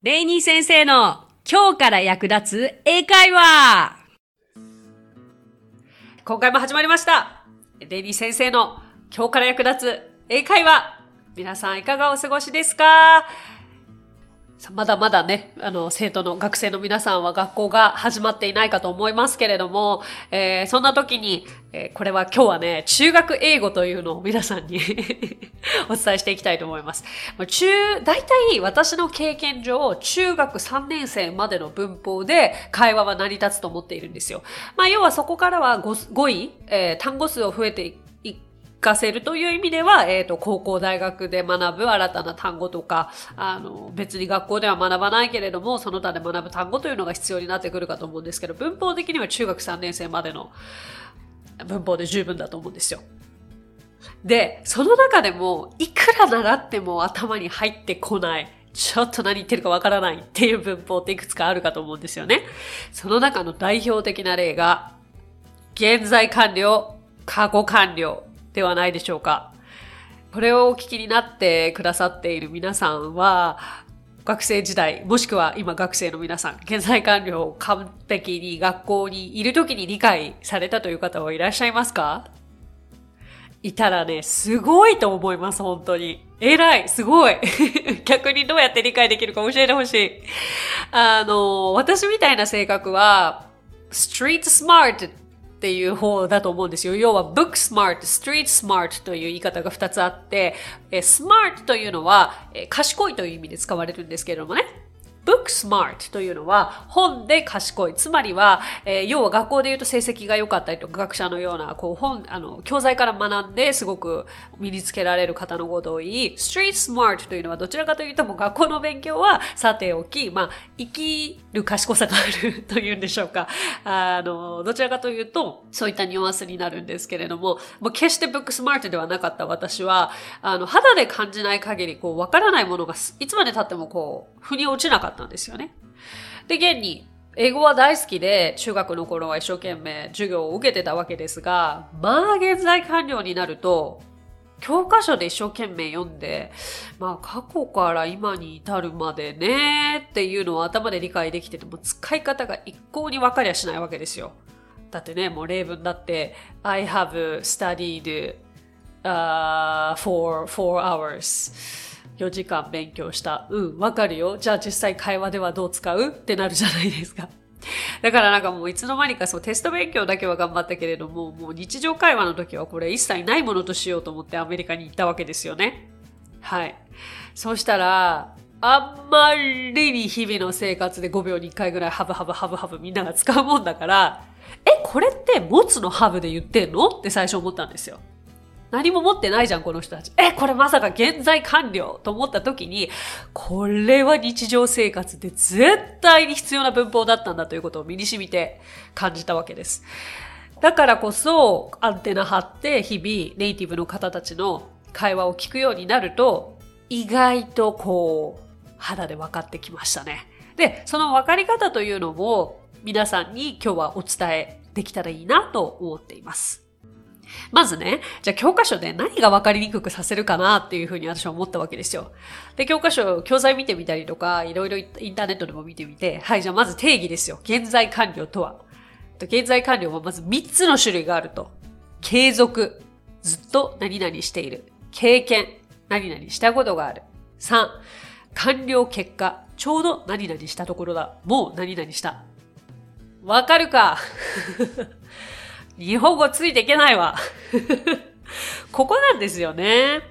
レイニー先生の今日から役立つ英会話。今回も始まりました。レイニー先生の今日から役立つ英会話。皆さんいかがお過ごしですか？まだまだね、あの、生徒の学生の皆さんは学校が始まっていないかと思いますけれども、えー、そんな時に、えー、これは今日はね、中学英語というのを皆さんに お伝えしていきたいと思います。中、大体私の経験上、中学3年生までの文法で会話は成り立つと思っているんですよ。まあ、要はそこからは 5, 5位、えー、単語数を増えていくかせるという意味では、えっ、ー、と、高校、大学で学ぶ新たな単語とか、あの、別に学校では学ばないけれども、その他で学ぶ単語というのが必要になってくるかと思うんですけど、文法的には中学3年生までの文法で十分だと思うんですよ。で、その中でも、いくら習っても頭に入ってこない。ちょっと何言ってるかわからないっていう文法っていくつかあるかと思うんですよね。その中の代表的な例が、現在完了、過去完了ではないでしょうか。これをお聞きになってくださっている皆さんは、学生時代、もしくは今学生の皆さん、現在完了を完璧に学校にいる時に理解されたという方はいらっしゃいますか？いたらね、すごいと思います、本当に。偉い、すごい。逆にどうやって理解できるか教えてほしい。あの、私みたいな性格は、street smart っていう方だと思うんですよ。要は book smart, street smart という言い方が2つあって、smart というのは賢いという意味で使われるんですけれどもね。Book smart というのは本で賢い。つまりは、えー、要は学校で言うと成績が良かったりとか学者のような、こう本、あの、教材から学んですごく身につけられる方のことを言い、street smart というのはどちらかというともう学校の勉強はさておき、まあ、生きる賢さがあるというんでしょうか。あの、どちらかというと、そういったニュアンスになるんですけれども、もう決して book smart ではなかった私は、あの、肌で感じない限り、こう、わからないものがいつまで経ってもこう、腑に落ちなかったったんですよね。で、現に、英語は大好きで、中学の頃は一生懸命授業を受けてたわけですが、まあ現在完了になると、教科書で一生懸命読んで、まあ過去から今に至るまでねっていうのを頭で理解できてても使い方が一向に分かりゃしないわけですよ。だってね、もう例文だって、I have studied、uh, for four hours 4時間勉強した。うん、わかるよ。じゃあ実際会話ではどう使う？ってなるじゃないですか。だからなんかもういつの間にかそうテスト勉強だけは頑張ったけれども、もう日常会話の時はこれ一切ないものとしようと思ってアメリカに行ったわけですよね。はい。そうしたら、あんまりに日々の生活で5秒に1回ぐらいハブハブハブハブみんなが使うもんだから、え、これって持つのハブで言ってんの？って最初思ったんですよ。何も持ってないじゃん、この人たち。え、これまさか現在完了と思った時に、これは日常生活で絶対に必要な文法だったんだということを身に染みて感じたわけです。だからこそ、アンテナ張って日々ネイティブの方たちの会話を聞くようになると、意外とこう、肌で分かってきましたね。で、その分かり方というのも皆さんに今日はお伝えできたらいいなと思っています。まずね、じゃあ教科書で何が分かりにくくさせるかなっていうふうに私は思ったわけですよ。で、教科書、教材見てみたりとか、いろいろインターネットでも見てみて、はい、じゃあまず定義ですよ。現在完了とは。現在完了はまず3つの種類があると。継続。ずっと何々している。経験。何々したことがある。3、完了結果。ちょうど何々したところだ。もう何々した。わかるか？日本語ついていけないわ。ここなんですよね。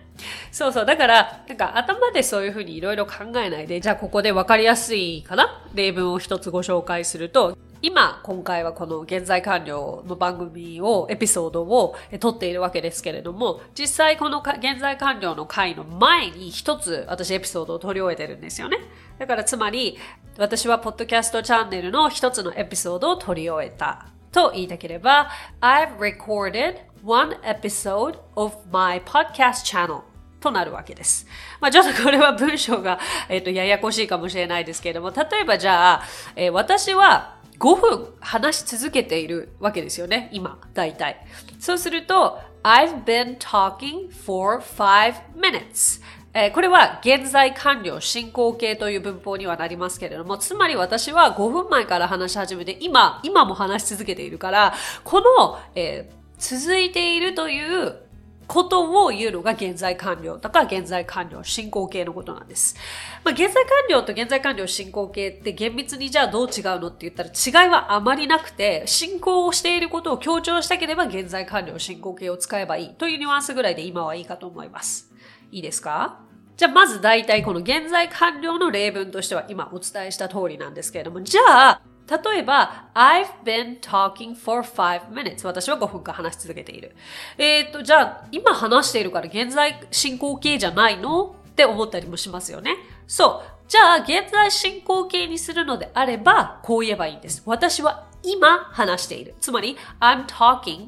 そうそう。だから、なんか頭でそういうふうにいろいろ考えないで、じゃあここでわかりやすいかな？例文を一つご紹介すると、今、今回はこの現在完了の番組を、エピソードを撮っているわけですけれども、実際この現在完了の回の前に一つ私エピソードを撮り終えてるんですよね。だからつまり、私はポッドキャストチャンネルの一つのエピソードを撮り終えた。と言いたければ I've recorded one episode of my podcast channel となるわけです。まあちょっとこれは文章が、えっ、ー、と、ややこしいかもしれないですけれども、例えばじゃあ、えー、私は5分話し続けているわけですよね、今、大体。そうすると、I've been talking for five minutes. えー、これは現在完了進行形という文法にはなりますけれども、つまり私は5分前から話し始めて、今、今も話し続けているから、この、えー、続いているということを言うのが現在完了とか現在完了進行形のことなんです。まあ、現在完了と現在完了進行形って厳密にじゃあどう違うのって言ったら違いはあまりなくて進行をしていることを強調したければ現在完了進行形を使えばいいというニュアンスぐらいで今はいいかと思います。いいですか？じゃあまず大体この現在完了の例文としては今お伝えした通りなんですけれども、じゃあ例えば、I've been talking for five minutes. 私は5分間話し続けている。えっ、ー、と、じゃあ、今話しているから現在進行形じゃないの？って思ったりもしますよね。そう。じゃあ、現在進行形にするのであれば、こう言えばいいんです。私は今話している。つまり、I'm talking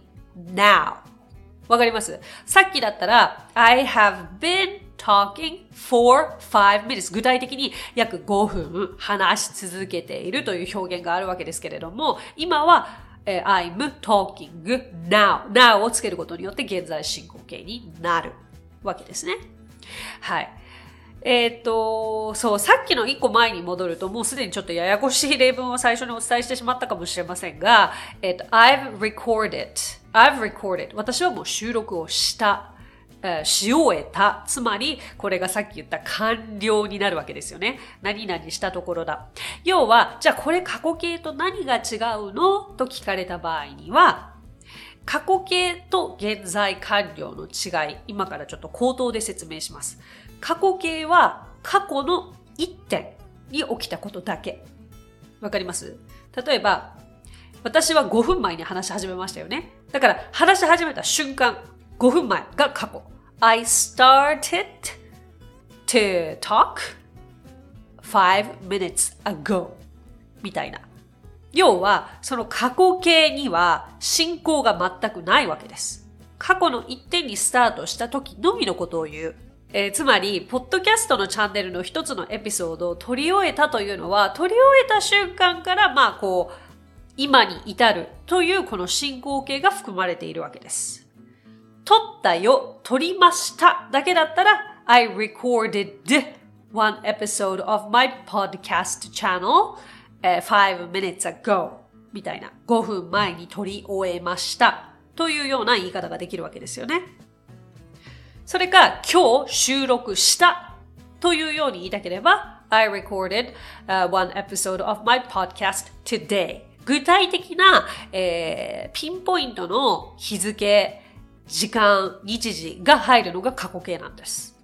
now. わかります？さっきだったら、I have been talking for five minutes 具体的に約5分話し続けているという表現があるわけですけれども、今は、え、I'm talking now now をつけることによって現在進行形になるわけですね。はい。えっ、ー、と、そう、さっきの一個前に戻ると、もうすでにちょっとややこしい例文を最初にお伝えしてしまったかもしれませんが、えっ、ー、と、I've recorded, I've recorded 私はもう収録をしたし終えた。つまり、これがさっき言った完了になるわけですよね。何々したところだ。要は、じゃあこれ過去形と何が違うの？と聞かれた場合には、過去形と現在完了の違い、今からちょっと口頭で説明します。過去形は過去の一点に起きたことだけ。わかります？例えば、私は5分前に話し始めましたよね。だから話し始めた瞬間、5分前が過去。I started to talk five minutes ago みたいな。要は、その過去形には進行が全くないわけです。過去の一点にスタートした時のみのことを言う。えー、つまり、ポッドキャストのチャンネルの一つのエピソードを取り終えたというのは、取り終えた瞬間から、まあ、こう、今に至るというこの進行形が含まれているわけです。撮ったよ、撮りましただけだったら I recorded one episode of my podcast channel、uh, five minutes ago みたいな5分前に撮り終えましたというような言い方ができるわけですよね。それか今日収録したというように言いたければ I recorded、uh, one episode of my podcast today 具体的な、えー、ピンポイントの日付時間、日時が入るのが過去形なんです。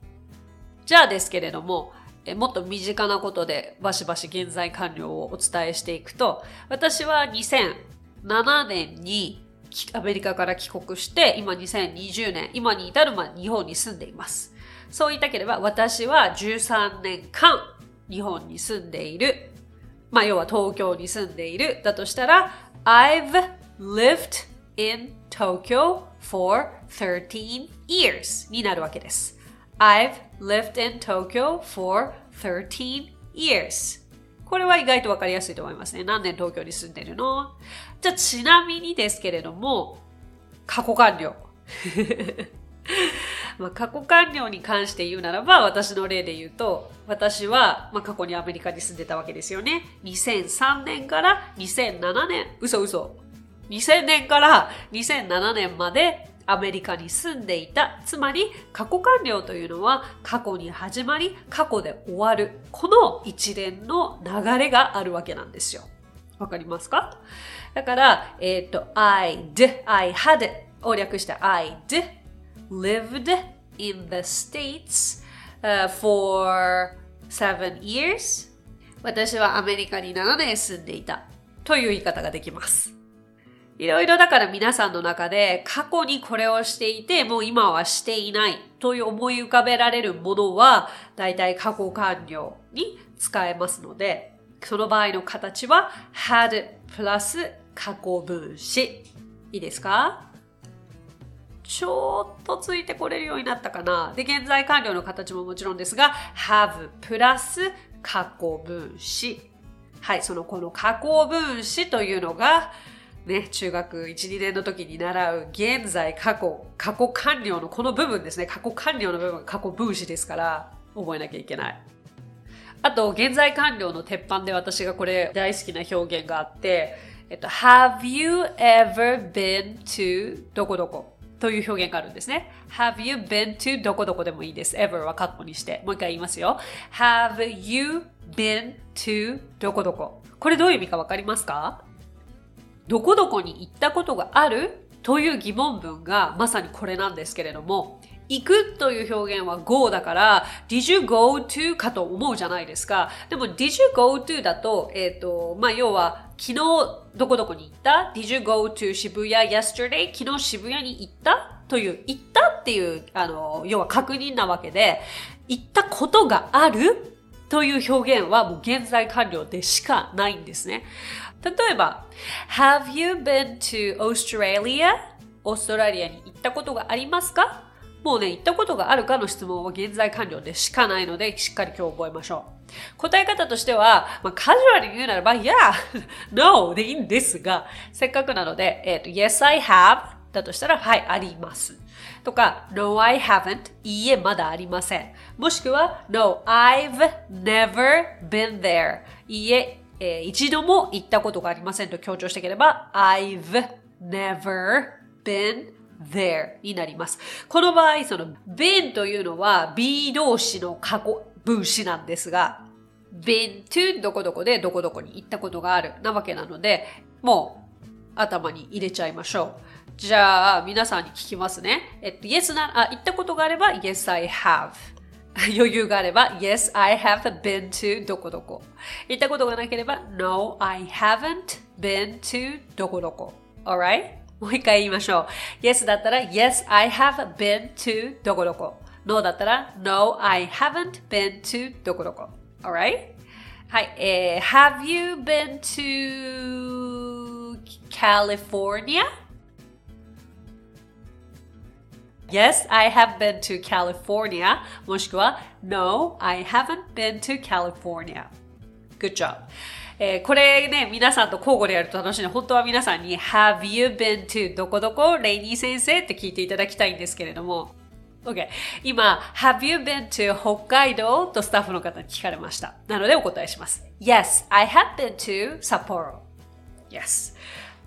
じゃあですけれども、もっと身近なことでバシバシ現在完了をお伝えしていくと、私は2007年にアメリカから帰国して、今2020年、今に至るまで日本に住んでいます。そう言いたければ、私は13年間日本に住んでいる。まあ、要は東京に住んでいる。だとしたら、I've lived in Tokyo for 13 years になるわけです。I've lived in Tokyo for 13 years これは意外とわかりやすいと思いますね。何年東京に住んでるの？じゃあちなみにですけれども、過去完了。まあ過去完了に関して言うならば、私の例で言うと、私は、まあ、過去にアメリカに住んでたわけですよね。2003年から2007年、嘘嘘。2000年から2007年までアメリカに住んでいた。つまり、過去完了というのは過去に始まり、過去で終わる。この一連の流れがあるわけなんですよ。わかりますか？だから、えっ、ー、と、I'd, I had を略して I'd lived in the States、uh, for seven years 私はアメリカに7年住んでいたという言い方ができます。いろいろだから皆さんの中で過去にこれをしていてもう今はしていないという思い浮かべられるものは大体過去完了に使えますのでその場合の形は had プラス過去分詞。いいですか？ちょっとついてこれるようになったかな。で、現在完了の形ももちろんですが have プラス過去分詞。はい、そのこの過去分詞というのがね、中学1、2年の時に習う現在、過去、過去完了のこの部分ですね。過去完了の部分、過去分詞ですから、覚えなきゃいけない。あと、現在完了の鉄板で私がこれ大好きな表現があって、えっと、have you ever been to どこどこ？という表現があるんですね。have you been to どこどこでもいいです。ever はカッコにして。もう一回言いますよ。have you been to どこどこ？これどういう意味かわかりますか？どこどこに行ったことがある？という疑問文がまさにこれなんですけれども、行くという表現は go だから、did you go to かと思うじゃないですか。でも did you go to だと、えっ、ー、と、まあ、要は、昨日どこどこに行った ?did you go to 渋谷 yesterday? 昨日渋谷に行った？という、行ったっていう、あの、要は確認なわけで、行ったことがある？という表現はもう現在完了でしかないんですね。例えば、Have you been to Australia? オーストラリアに行ったことがありますか？もうね、行ったことがあるかの質問は現在完了でしかないので、しっかり今日覚えましょう。答え方としては、まあ、カジュアルに言うならば、Yeah! No! でいいんですが、せっかくなので、えっ、ー、と、Yes, I have だとしたら、はい、あります。とか、No, I haven't. いいえ、まだありません。もしくは、No, I've never been there. いいえ、えー、一度も行ったことがありませんと強調していければ、I've never been there になります。この場合、その been というのは be 動詞の過去分詞なんですが、been to どこどこでどこどこに行ったことがあるなわけなので、もう頭に入れちゃいましょう。じゃあ、皆さんに聞きますね。えっと、yes な、あ、行ったことがあれば、yes, I have. 余裕があれば、Yes, I have been to どこどこ。行ったことがなければ、No, I haven't been to どこどこ。Alright? もう一回言いましょう。Yes だったら、Yes, I have been to どこどこ。No だったら、No, I haven't been to どこどこ。Alright? はい。えー、Have you been to California? Yes, I have been to California. もしくは No, I haven't been to California. Good job. えー、これね、皆さんと交互でやると楽しいので、本当は皆さんに Have you been to どこどこレイニー先生って聞いていただきたいんですけれども、OK。今、Have you been to 北海道とスタッフの方に聞かれました。なのでお答えします。Yes, I have been to Sapporo. Yes.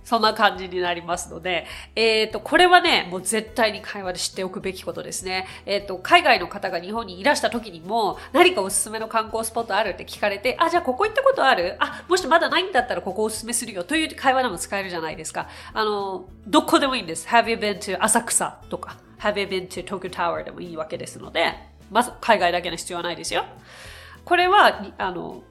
そんな感じになりますので、えっ、ー、と、これはね、もう絶対に会話で知っておくべきことですね。えっ、ー、と、海外の方が日本にいらした時にも、何かおすすめの観光スポットあるって聞かれて、あ、じゃあここ行ったことある？あ、もしまだないんだったらここおすすめするよという会話でも使えるじゃないですか。あの、どこでもいいんです。Have you been to 浅草とか、Have you been to Tokyo Tower? でもいいわけですので、まず海外だけの必要はないですよ。これは、あの、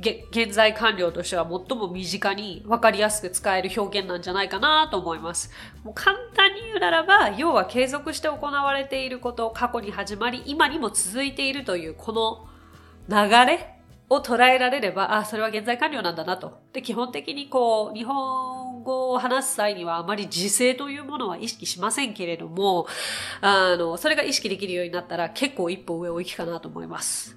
現在完了としては最も身近に分かりやすく使える表現なんじゃないかなと思います。もう簡単に言うならば、要は継続して行われていること、過去に始まり、今にも続いているというこの流れを捉えられれば、あ、それは現在完了なんだなと。で、基本的にこう、日本語を話す際にはあまり時制というものは意識しませんけれども、あの、それが意識できるようになったら結構一歩上を行きかなと思います。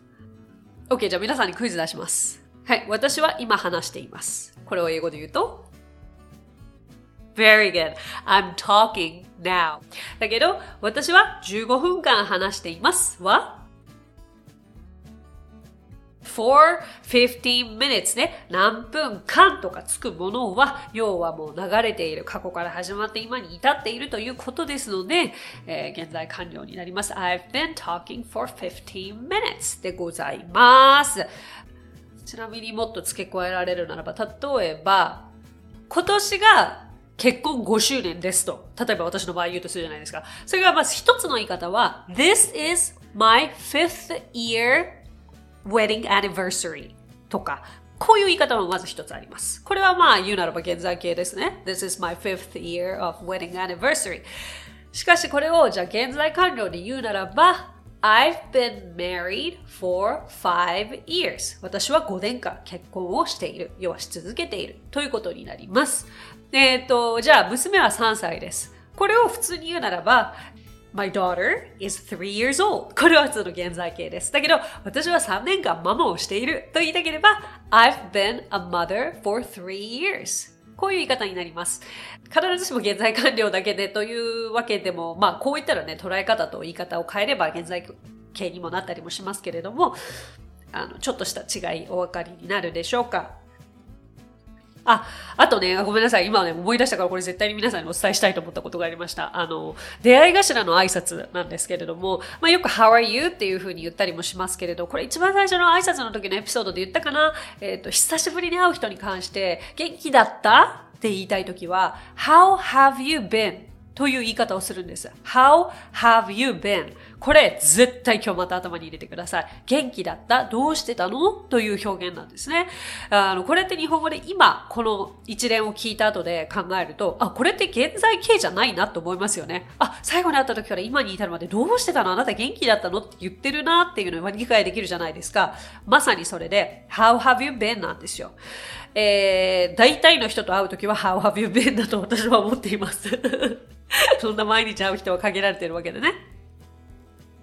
OK、じゃあ皆さんにクイズ出します。はい、私は今話しています。これを英語で言うと Very good. I'm talking now. だけど、私は15分間話していますは for 15 minutes ね。何分間とかつくものは、要はもう流れている、過去から始まって今に至っているということですので、えー、現在完了になります。I've been talking for 15 minutes でございます。ちなみにもっと付け加えられるならば、例えば、今年が結婚5周年ですと。例えば私の場合言うとするじゃないですか。それがまず一つの言い方は、This is my fifth year wedding anniversary とか、こういう言い方もまず一つあります。これはまあ言うならば現在形ですね。This is my fifth year of wedding anniversary. しかしこれをじゃあ現在完了で言うならば、I've been married for five years. 私は5年間結婚をしている。要はし続けている。ということになります。えっ、ー、と、じゃあ娘は3歳です。これを普通に言うならば、My daughter is three years old. これは普通の現在形です。だけど、私は3年間ママをしていると言いたければ、I've been a mother for three years. こういう言い方になります。必ずしも現在完了だけでというわけでも、まあ、こういったらね、捉え方と言い方を変えれば現在形にもなったりもしますけれども、あの、ちょっとした違いお分かりになるでしょうか？あ、あとね、ごめんなさい。今ね、思い出したからこれ絶対に皆さんにお伝えしたいと思ったことがありました。あの、出会い頭の挨拶なんですけれども、まあ、よく How are you? っていう風に言ったりもしますけれど、これ一番最初の挨拶の時のエピソードで言ったかな？えっ、と、久しぶりに会う人に関して、元気だった？って言いたい時は、How have you been? という言い方をするんです。How have you been? これ絶対今日また頭に入れてください。元気だった？どうしてたの？という表現なんですね。あの、これって日本語で今、この一連を聞いた後で考えると、あ、これって現在形じゃないなと思いますよね。あ、最後に会った時から今に至るまでどうしてたの？あなた元気だったの？って言ってるなっていうのは理解できるじゃないですか。まさにそれで、How have you been? なんですよ。えー、大体の人と会う時は How have you been? だと私は思っています。そんな毎日会う人は限られてるわけでね。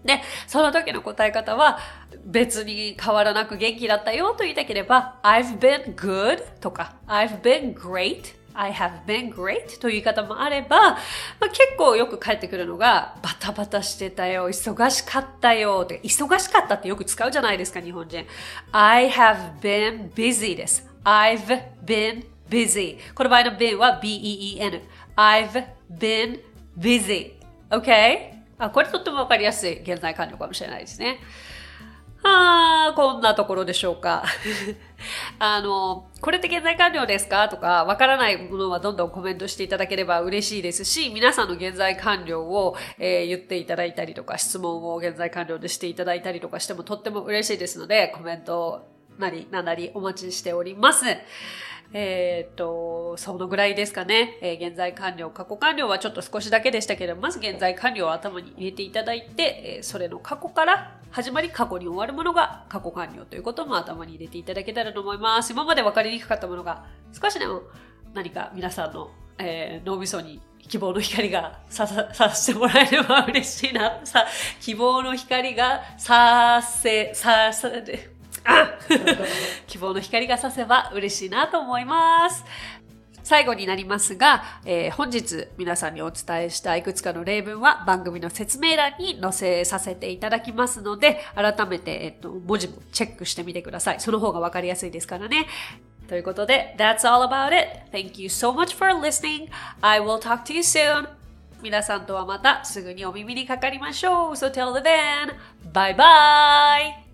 で、その時の答え方は別に変わらなく元気だったよと言いたければ I've been good とか I've been great I have been great という言い方もあれば、まあ、結構よく返ってくるのがバタバタしてたよ、忙しかったよって忙しかったってよく使うじゃないですか、日本人。I have been busy です。I've been busy この場合の been は b-e-e-n I've been busy。Okay? あこれとってもわかりやすい現在完了かもしれないですね。ああ、こんなところでしょうか。あの、これって現在完了ですか？とか、わからないものはどんどんコメントしていただければ嬉しいですし、皆さんの現在完了を、えー、言っていただいたりとか、質問を現在完了でしていただいたりとかしてもとっても嬉しいですので、コメントなり、なんなりお待ちしております。えっ、ー、と、そのぐらいですかね。えー、現在完了、過去完了はちょっと少しだけでしたけど、まず現在完了を頭に入れていただいて、えー、それの過去から始まり過去に終わるものが過去完了ということも頭に入れていただけたらと思います。今まで分かりにくかったものが少しでも何か皆さんの、えー、脳みそに希望の光がささ、させてもらえれば嬉しいな。さ、希望の光がさせ、さ、希望の光がさせば嬉しいなと思います。最後になりますが、えー、本日皆さんにお伝えしたいくつかの例文は番組の説明欄に載せさせていただきますので、改めて、えっと、文字もチェックしてみてください。その方がわかりやすいですからね。ということで、That's all about it. Thank you so much for listening. I will talk to you soon. 皆さんとはまたすぐにお耳にかかりましょう。So till then, bye bye!